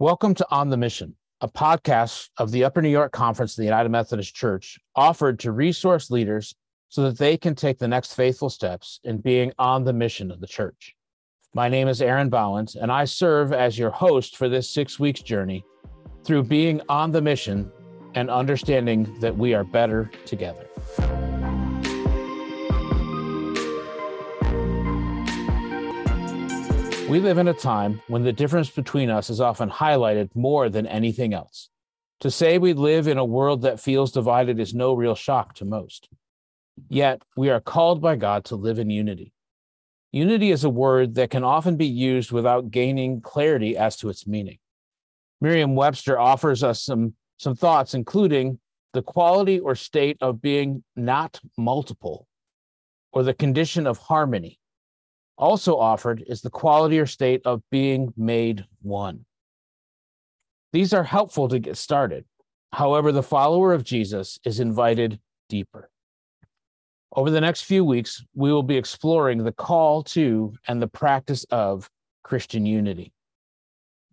Welcome to On the Mission, a podcast of the Upper New York Conference of the United Methodist Church, offered to resource leaders so that they can take the next faithful steps in being on the mission of the church. My name is Aaron Bouwens, and I serve as your host for this six weeks journey through being on the mission and understanding that we are better together. We live in a time when the difference between us is often highlighted more than anything else. To say we live in a world that feels divided is no real shock to most. Yet, we are called by God to live in unity. Unity is a word that can often be used without gaining clarity as to its meaning. Merriam Webster offers us some, some thoughts, including the quality or state of being not multiple, or the condition of harmony, also offered is the quality or state of being made one. These are helpful to get started. However, the follower of Jesus is invited deeper. Over the next few weeks, we will be exploring the call to and the practice of Christian unity.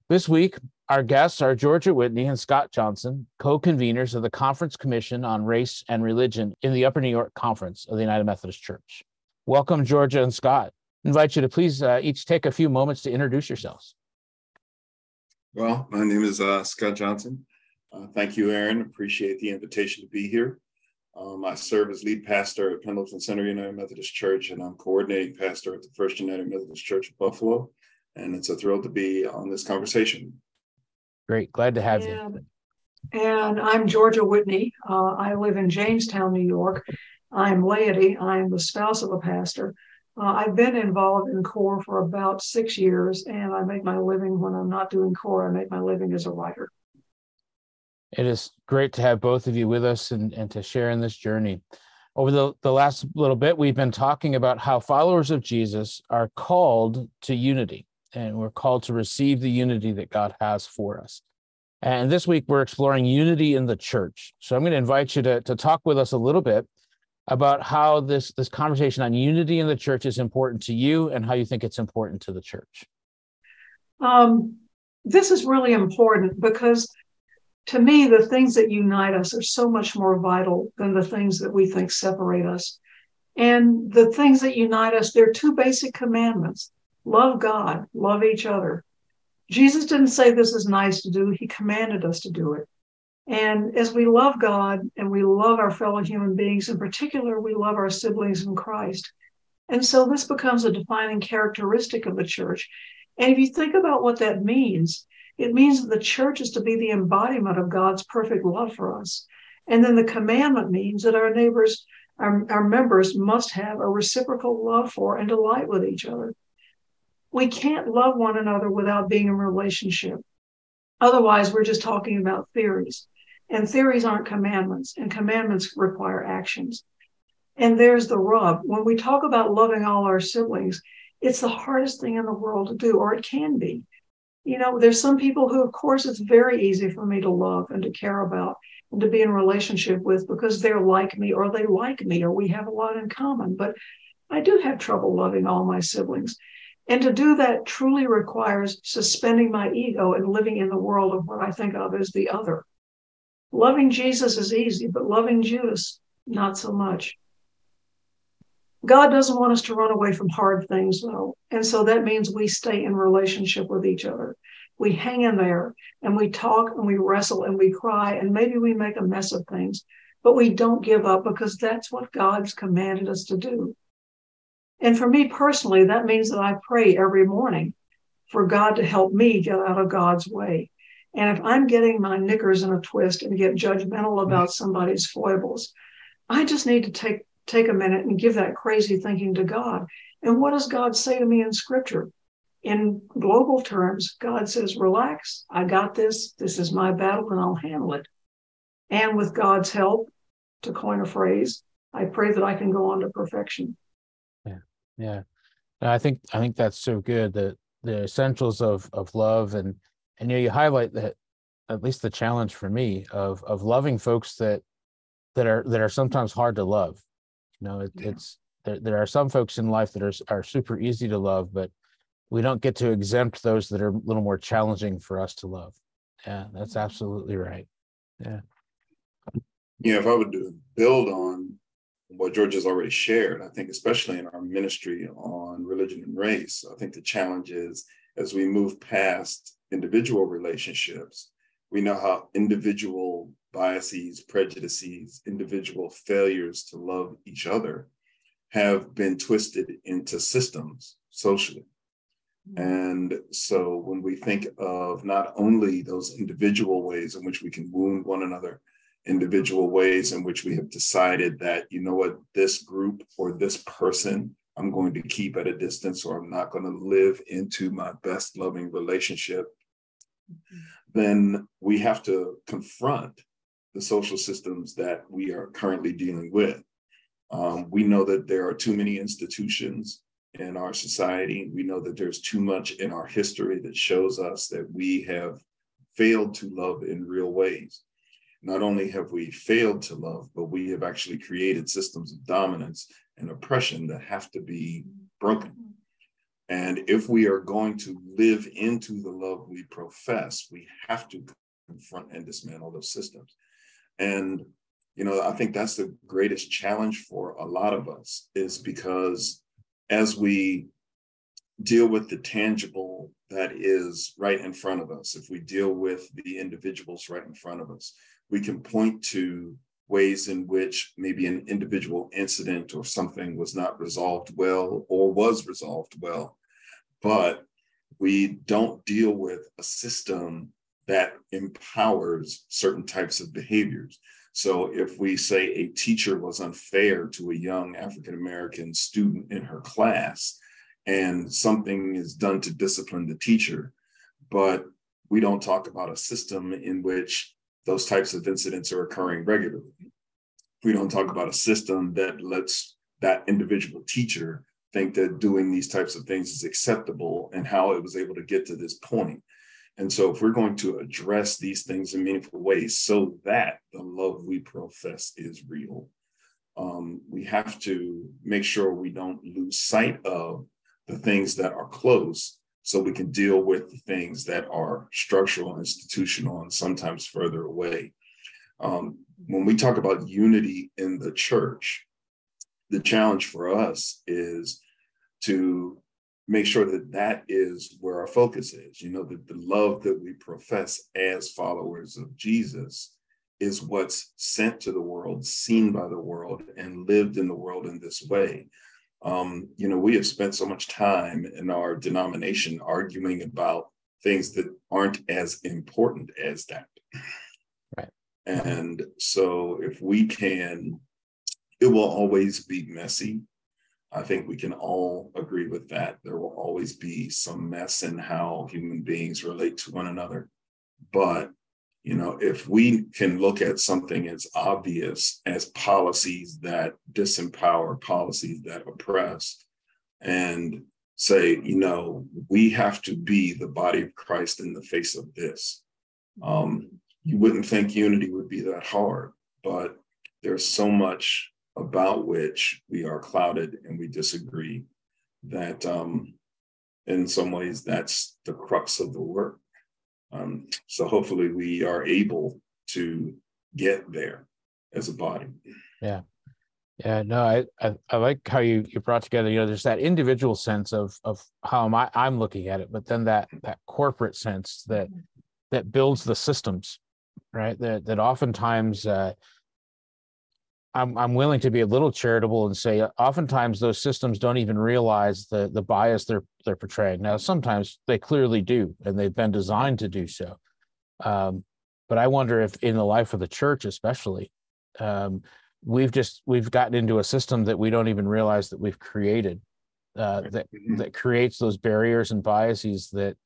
This week, our guests are Georgia Whitney and Scott Johnson, co conveners of the Conference Commission on Race and Religion in the Upper New York Conference of the United Methodist Church. Welcome, Georgia and Scott invite you to please uh, each take a few moments to introduce yourselves. Well, my name is uh, Scott Johnson. Uh, thank you, Aaron. Appreciate the invitation to be here. Um, I serve as lead pastor at Pendleton Center United Methodist Church, and I'm coordinating pastor at the First United Methodist Church of Buffalo. And it's a thrill to be on this conversation. Great. Glad to have and, you. And I'm Georgia Whitney. Uh, I live in Jamestown, New York. I'm laity. I'm the spouse of a pastor. Uh, I've been involved in CCORR for about six years, and I make my living when I'm not doing CCORR. I make my living as a writer. It is great to have both of you with us and, and to share in this journey. Over the, the last little bit, we've been talking about how followers of Jesus are called to unity, and we're called to receive the unity that God has for us. And this week, we're exploring unity in the church. So I'm going to invite you to, to talk with us a little bit about how this this conversation on unity in the church is important to you and how you think it's important to the church. Um, this is really important because to me, the things that unite us are so much more vital than the things that we think separate us. And the things that unite us, they're two basic commandments love God, love each other. Jesus didn't say this is nice to do, he commanded us to do it. And as we love God and we love our fellow human beings, in particular, we love our siblings in Christ. And so this becomes a defining characteristic of the church. And if you think about what that means, it means that the church is to be the embodiment of God's perfect love for us. And then the commandment means that our neighbors, our, our members must have a reciprocal love for and delight with each other. We can't love one another without being in relationship. Otherwise, we're just talking about theories. And theories aren't commandments, and commandments require actions. And there's the rub. When we talk about loving all our siblings, it's the hardest thing in the world to do, or it can be. You know, there's some people who, of course, it's very easy for me to love and to care about and to be in relationship with because they're like me or they like me or we have a lot in common. But I do have trouble loving all my siblings. And to do that truly requires suspending my ego and living in the world of what I think of as the other. Loving Jesus is easy, but loving Judas, not so much. God doesn't want us to run away from hard things, though. And so that means we stay in relationship with each other. We hang in there and we talk and we wrestle and we cry and maybe we make a mess of things, but we don't give up because that's what God's commanded us to do. And for me personally, that means that I pray every morning for God to help me get out of God's way. And if I'm getting my knickers in a twist and get judgmental mm-hmm. about somebody's foibles, I just need to take take a minute and give that crazy thinking to God. And what does God say to me in scripture? In global terms, God says, relax, I got this. This is my battle and I'll handle it. And with God's help, to coin a phrase, I pray that I can go on to perfection. Yeah. Yeah. I think I think that's so good that the essentials of of love and and you know you highlight that at least the challenge for me of of loving folks that that are that are sometimes hard to love you know it, yeah. it's there, there are some folks in life that are are super easy to love but we don't get to exempt those that are a little more challenging for us to love. Yeah, that's absolutely right. Yeah. Yeah, if I would build on what George has already shared, I think, especially in our ministry on religion and race, I think the challenge is as we move past individual relationships, we know how individual biases, prejudices, individual failures to love each other have been twisted into systems socially. Mm-hmm. And so when we think of not only those individual ways in which we can wound one another, individual ways in which we have decided that, you know what, this group or this person I'm going to keep at a distance or I'm not going to live into my best loving relationship, mm-hmm. then we have to confront the social systems that we are currently dealing with. Um, we know that there are too many institutions in our society. We know that there's too much in our history that shows us that we have failed to love in real ways not only have we failed to love, but we have actually created systems of dominance and oppression that have to be broken. And if we are going to live into the love we profess, we have to confront and dismantle those systems. And, you know, I think that's the greatest challenge for a lot of us is because as we deal with the tangible that is right in front of us, if we deal with the individuals right in front of us, we can point to ways in which maybe an individual incident or something was not resolved well or was resolved well. But we don't deal with a system that empowers certain types of behaviors. So if we say a teacher was unfair to a young African American student in her class, and something is done to discipline the teacher, but we don't talk about a system in which those types of incidents are occurring regularly. We don't talk about a system that lets that individual teacher think that doing these types of things is acceptable and how it was able to get to this point. And so, if we're going to address these things in meaningful ways so that the love we profess is real, um, we have to make sure we don't lose sight of the things that are close so we can deal with the things that are structural, institutional, and sometimes further away. Um, when we talk about unity in the church, the challenge for us is to make sure that that is where our focus is. You know, that the love that we profess as followers of Jesus is what's sent to the world, seen by the world, and lived in the world in this way. Um, you know, we have spent so much time in our denomination arguing about things that aren't as important as that. Right. And so if we can, it will always be messy. I think we can all agree with that. There will always be some mess in how human beings relate to one another. But you know, if we can look at something as obvious as policies that disempower, policies that oppress, and say, you know, we have to be the body of Christ in the face of this. Um, you wouldn't think unity would be that hard, but there's so much about which we are clouded and we disagree that um, in some ways that's the crux of the work. Um, so hopefully we are able to get there as a body. Yeah. Yeah, no, I, I, I like how you you brought together. You know, there's that individual sense of of how am I I'm looking at it, but then that that corporate sense that that builds the systems, right? That that oftentimes uh, I'm I'm willing to be a little charitable and say oftentimes those systems don't even realize the the bias they're they're portraying. Now sometimes they clearly do, and they've been designed to do so. Um, but I wonder if in the life of the church, especially, um, we've just we've gotten into a system that we don't even realize that we've created uh, that mm-hmm. that creates those barriers and biases that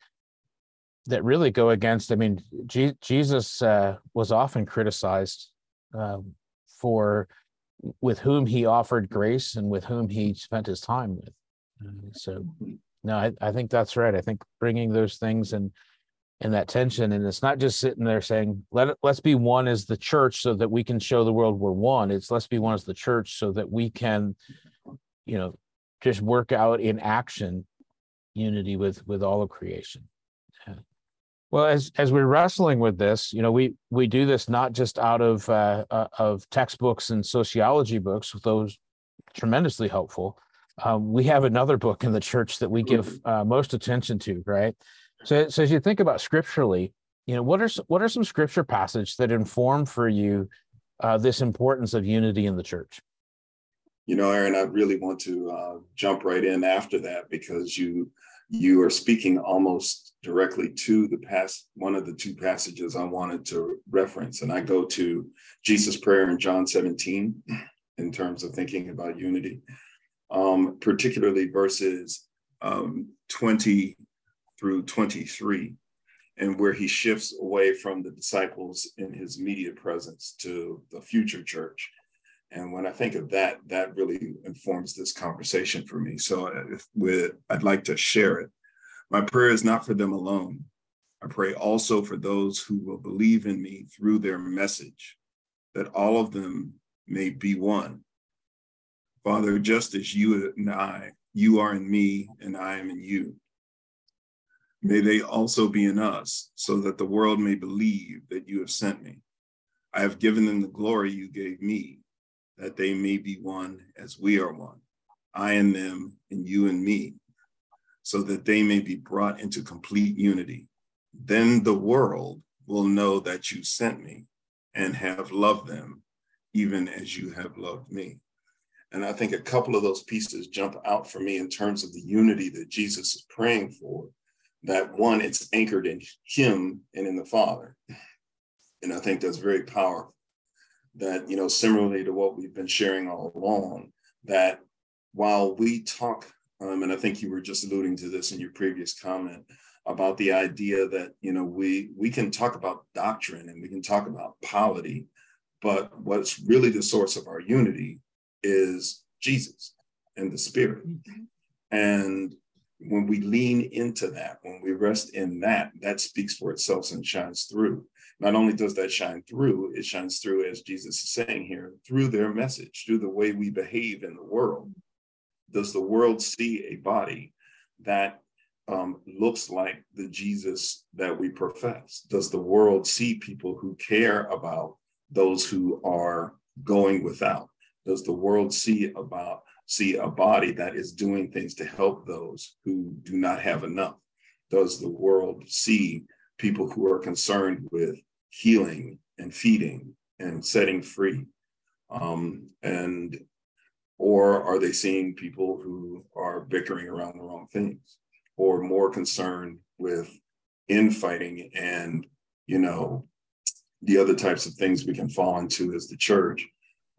that really go against. I mean, G- Jesus uh, was often criticized um, for with whom he offered grace and with whom he spent his time with. Uh, so, no, I, I think that's right. I think bringing those things and and that tension, and it's not just sitting there saying let let's be one as the church so that we can show the world we're one. It's let's be one as the church so that we can, you know, just work out in action unity with with all of creation. Well, as as we're wrestling with this, you know, we we do this not just out of uh, uh, of textbooks and sociology books, those tremendously helpful. Um, we have another book in the church that we give uh, most attention to, right? So, so as you think about scripturally, you know, what are what are some scripture passages that inform for you uh, this importance of unity in the church? You know, Aaron, I really want to uh, jump right in after that because you you are speaking almost directly to the past one of the two passages I wanted to reference, and I go to Jesus' prayer in John 17 in terms of thinking about unity, um, particularly verses um, 20 through 23 and where he shifts away from the disciples in his immediate presence to the future church. And when I think of that, that really informs this conversation for me. So uh, if with, I'd like to share it. My prayer is not for them alone. I pray also for those who will believe in me through their message, that all of them may be one. Father, just as you and I, you are in me and I am in you May they also be in us, so that the world may believe that you have sent me. I have given them the glory you gave me, that they may be one as we are one, I and them, and you and me, so that they may be brought into complete unity. Then the world will know that you sent me and have loved them, even as you have loved me. And I think a couple of those pieces jump out for me in terms of the unity that Jesus is praying for that one, it's anchored in Him and in the Father. And I think that's very powerful. That, you know, similarly to what we've been sharing all along, that while we talk, um, and I think you were just alluding to this in your previous comment about the idea that, you know, we we can talk about doctrine and we can talk about polity, but what's really the source of our unity is Jesus and the Spirit. Mm-hmm. And when we lean into that, when we rest in that, that speaks for itself and shines through. Not only does that shine through, it shines through, as Jesus is saying here, through their message, through the way we behave in the world. Does the world see a body that um, looks like the Jesus that we profess? Does the world see people who care about those who are going without? Does the world see about see a body that is doing things to help those who do not have enough? Does the world see people who are concerned with healing and feeding and setting free? Um, and or are they seeing people who are bickering around the wrong things or more concerned with infighting and you know the other types of things we can fall into as the church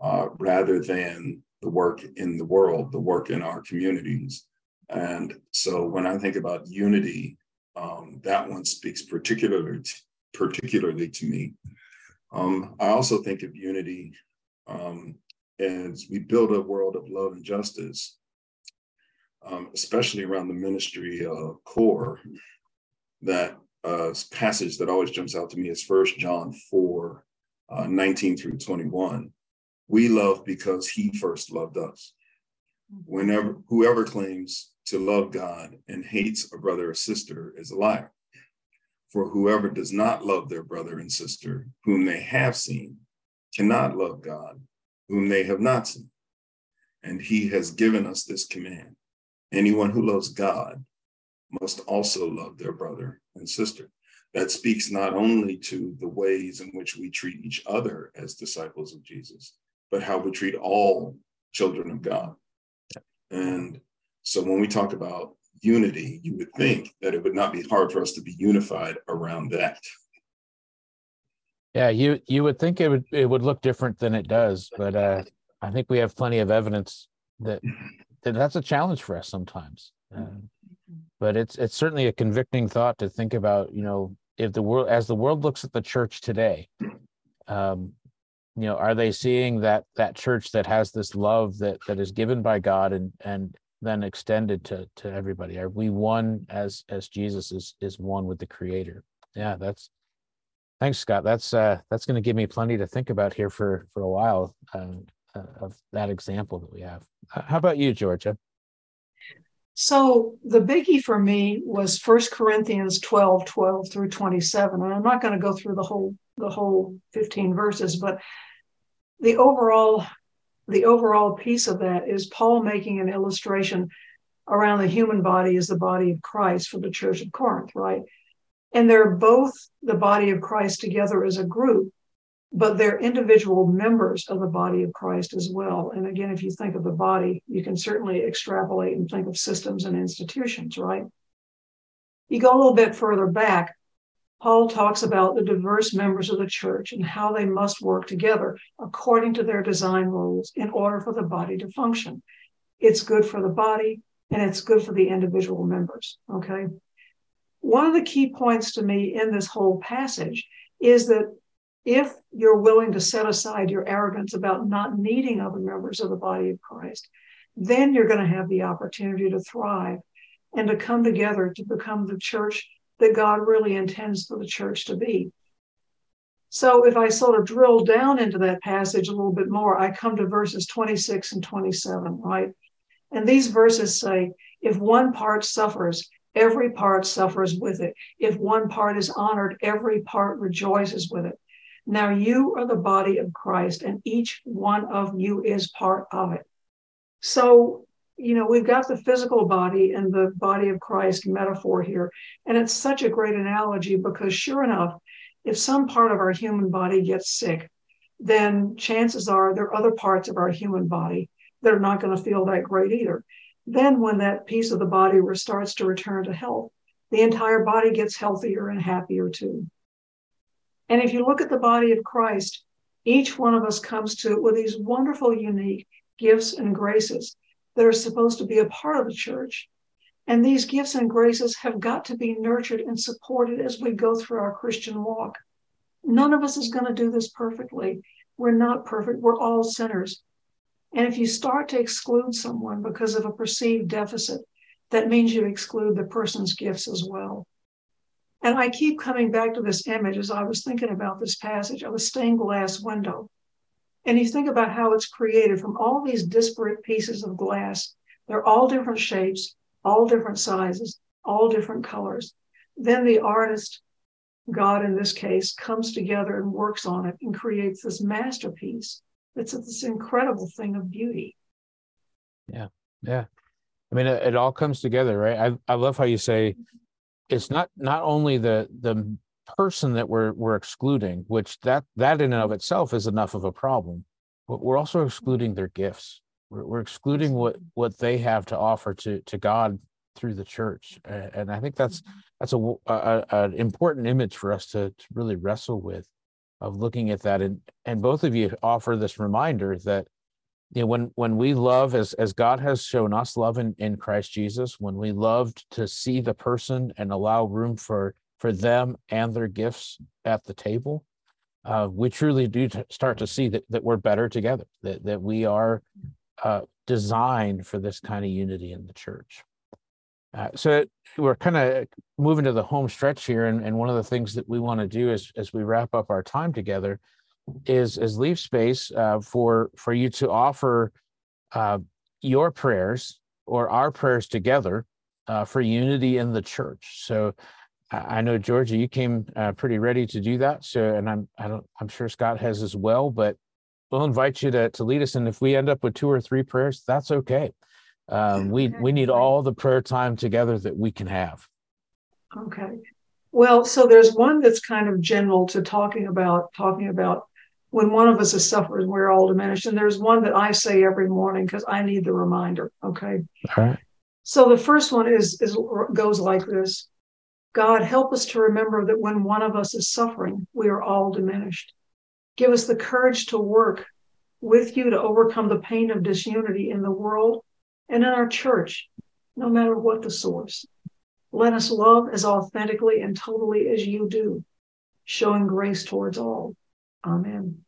uh, rather than the work in the world, the work in our communities. And so when I think about unity, um, that one speaks particularly to, particularly to me. Um, I also think of unity um, as we build a world of love and justice, um, especially around the ministry of CCORR. That uh, passage that always jumps out to me is First John 4, uh, 19 through 21 we love because he first loved us. Whenever whoever claims to love God and hates a brother or sister is a liar. For whoever does not love their brother and sister, whom they have seen, cannot love God, whom they have not seen. And he has given us this command anyone who loves God must also love their brother and sister. That speaks not only to the ways in which we treat each other as disciples of Jesus, but how we treat all children of God. And so when we talk about unity, you would think that it would not be hard for us to be unified around that. Yeah, you you would think it would it would look different than it does, but uh, I think we have plenty of evidence that, that that's a challenge for us sometimes. Uh, but it's it's certainly a convicting thought to think about. You know, if the world as the world looks at the church today, um, you know are they seeing that that church that has this love that that is given by god and and then extended to to everybody. Are we one as as jesus is is one with the creator? Yeah that's thanks scott. That's uh that's going to give me plenty to think about here for for a while uh, uh, of that example that we have. How about you georgia? So the biggie for me was First Corinthians 12, 12 through 27. And I'm not going to go through the whole the whole 15 verses, but the overall the overall piece of that is Paul making an illustration around the human body as the body of Christ for the church of Corinth, right? And they're both the body of Christ together as a group, but they're individual members of the body of Christ as well. And again, if you think of the body, you can certainly extrapolate and think of systems and institutions, right? You go a little bit further back, Paul talks about the diverse members of the church and how they must work together according to their design rules in order for the body to function. It's good for the body and it's good for the individual members. Okay. One of the key points to me in this whole passage is that if you're willing to set aside your arrogance about not needing other members of the body of Christ, then you're going to have the opportunity to thrive and to come together to become the church that God really intends for the church to be. So if I sort of drill down into that passage a little bit more, I come to verses 26 and 27, right? And these verses say, if one part suffers, every part suffers with it. If one part is honored, every part rejoices with it. Now you are the body of Christ, and each one of you is part of it. So you know, we've got the physical body and the body of Christ metaphor here. And it's such a great analogy because, sure enough, if some part of our human body gets sick, then chances are there are other parts of our human body that are not going to feel that great either. Then, when that piece of the body starts to return to health, the entire body gets healthier and happier too. And if you look at the body of Christ, each one of us comes to it with these wonderful, unique gifts and graces that are supposed to be a part of the church. And these gifts and graces have got to be nurtured and supported as we go through our Christian walk. None of us is going to do this perfectly. We're not perfect. We're all sinners. And if you start to exclude someone because of a perceived deficit, that means you exclude the person's gifts as well. And I keep coming back to this image as I was thinking about this passage of a stained glass window. And you think about how it's created from all these disparate pieces of glass. They're all different shapes, all different sizes, all different colors. Then the artist, God in this case, comes together and works on it and creates this masterpiece. It's this incredible thing of beauty. Yeah. Yeah. I mean, it, it all comes together, right? I, I love how you say mm-hmm. it's not not only the the person that we're we're excluding, which that that in and of itself is enough of a problem. But we're also excluding their gifts. We're, we're excluding what what they have to offer to to God through the church, and I think that's mm-hmm. that's a, a an important image for us to, to really wrestle with, of looking at that. And and both of you offer this reminder that you know when when we love as as god has shown us love in, in christ jesus when we loved to see the person and allow room for for them and their gifts at the table, uh, we truly do t- start to see that, that we're better together, that, that we are uh, designed for this kind of unity in the church. Uh, so we're kind of moving to the home stretch here, and, and one of the things that we want to do as, as we wrap up our time together is, is leave space uh, for for you to offer uh, your prayers or our prayers together uh, for unity in the church. So I know Georgia, you came uh, pretty ready to do that. So, and I'm I don't I'm sure Scott has as well. But we'll invite you to to lead us. And if we end up with two or three prayers, that's okay. Um, we we need all the prayer time together that we can have. Okay. Well, so there's one that's kind of general to talking about talking about when one of us is suffering, we're all diminished. And there's one that I say every morning because I need the reminder. Okay. All right. So the first one is is goes like this. God, help us to remember that when one of us is suffering, we are all diminished. Give us the courage to work with you to overcome the pain of disunity in the world and in our church, no matter what the source. Let us love as authentically and totally as you do, showing grace towards all. Amen.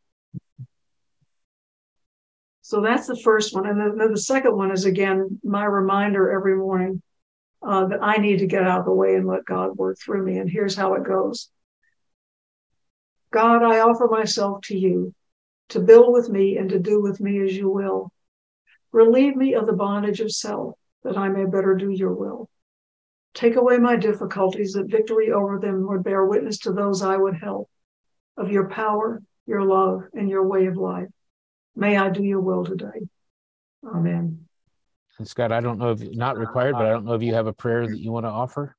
So that's the first one. And then the second one is again my reminder every morning uh, that I need to get out of the way and let God work through me. And here's how it goes God, I offer myself to you to build with me and to do with me as you will. Relieve me of the bondage of self that I may better do your will. Take away my difficulties, that victory over them would bear witness to those I would help of your power, your love, and your way of life. May I do your will today. Amen. And Scott, I don't know if not required, but I don't know if you have a prayer that you want to offer.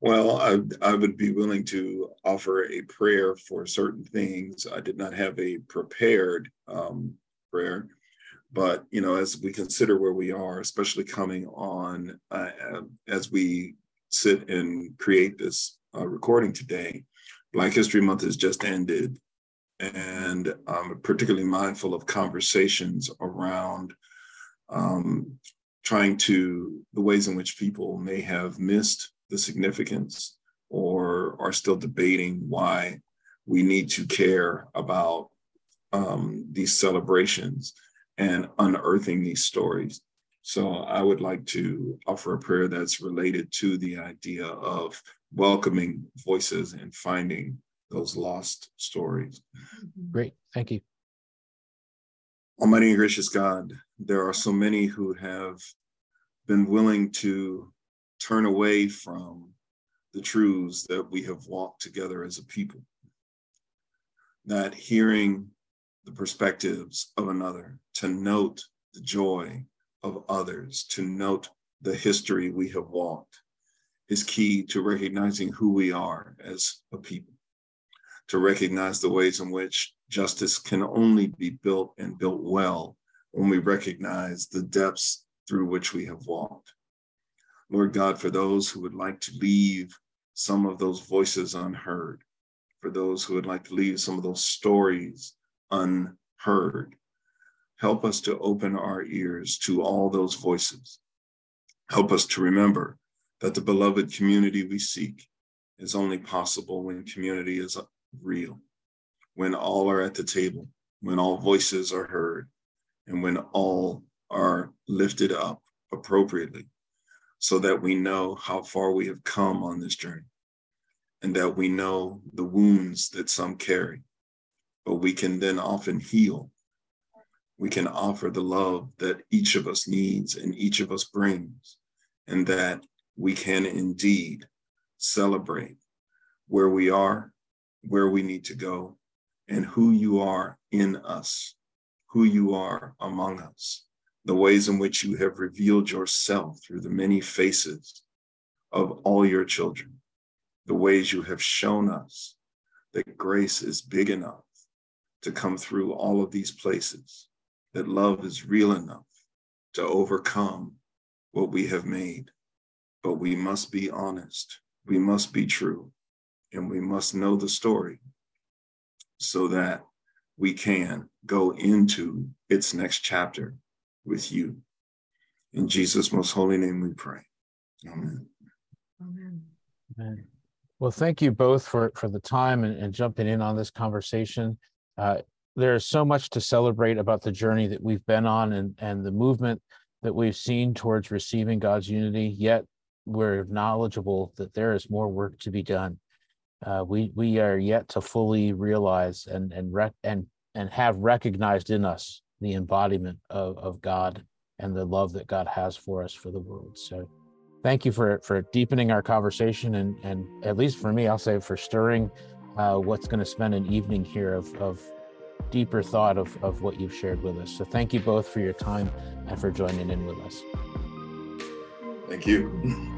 Well, I, I would be willing to offer a prayer for certain things. I did not have a prepared um, prayer, but you know, as we consider where we are, especially coming on uh, as we sit and create this uh, recording today, Black History Month has just ended, and I'm particularly mindful of conversations around um, trying to the ways in which people may have missed the significance or are still debating why we need to care about um, these celebrations and unearthing these stories. So I would like to offer a prayer that's related to the idea of welcoming voices and finding those lost stories. Great. Thank you. Almighty and gracious God, there are so many who have been willing to turn away from the truths that we have walked together as a people. That hearing the perspectives of another, to note the joy of others, to note the history we have walked, is key to recognizing who we are as a people, to recognize the ways in which justice can only be built and built well when we recognize the depths through which we have walked. Lord God, for those who would like to leave some of those voices unheard, for those who would like to leave some of those stories unheard, help us to open our ears to all those voices. Help us to remember that the beloved community we seek is only possible when community is real, when all are at the table, when all voices are heard, and when all are lifted up appropriately, so that we know how far we have come on this journey and that we know the wounds that some carry, but we can then often heal. We can offer the love that each of us needs and each of us brings, and that we can indeed celebrate where we are, where we need to go, and who you are in us, who you are among us, the ways in which you have revealed yourself through the many faces of all your children, the ways you have shown us that grace is big enough to come through all of these places, that love is real enough to overcome what we have made but we must be honest. We must be true. And we must know the story so that we can go into its next chapter with you. In Jesus' most holy name we pray. Amen. Amen. Amen. Well, thank you both for, for the time and, and jumping in on this conversation. Uh, there's so much to celebrate about the journey that we've been on and, and the movement that we've seen towards receiving God's unity. Yet we're knowledgeable that there is more work to be done. Uh, we we are yet to fully realize and and rec- and and have recognized in us the embodiment of of God and the love that God has for us for the world. So, thank you for for deepening our conversation and and at least for me, I'll say for stirring uh, what's going to spend an evening here of of deeper thought of of what you've shared with us. So, thank you both for your time and for joining in with us. Thank you.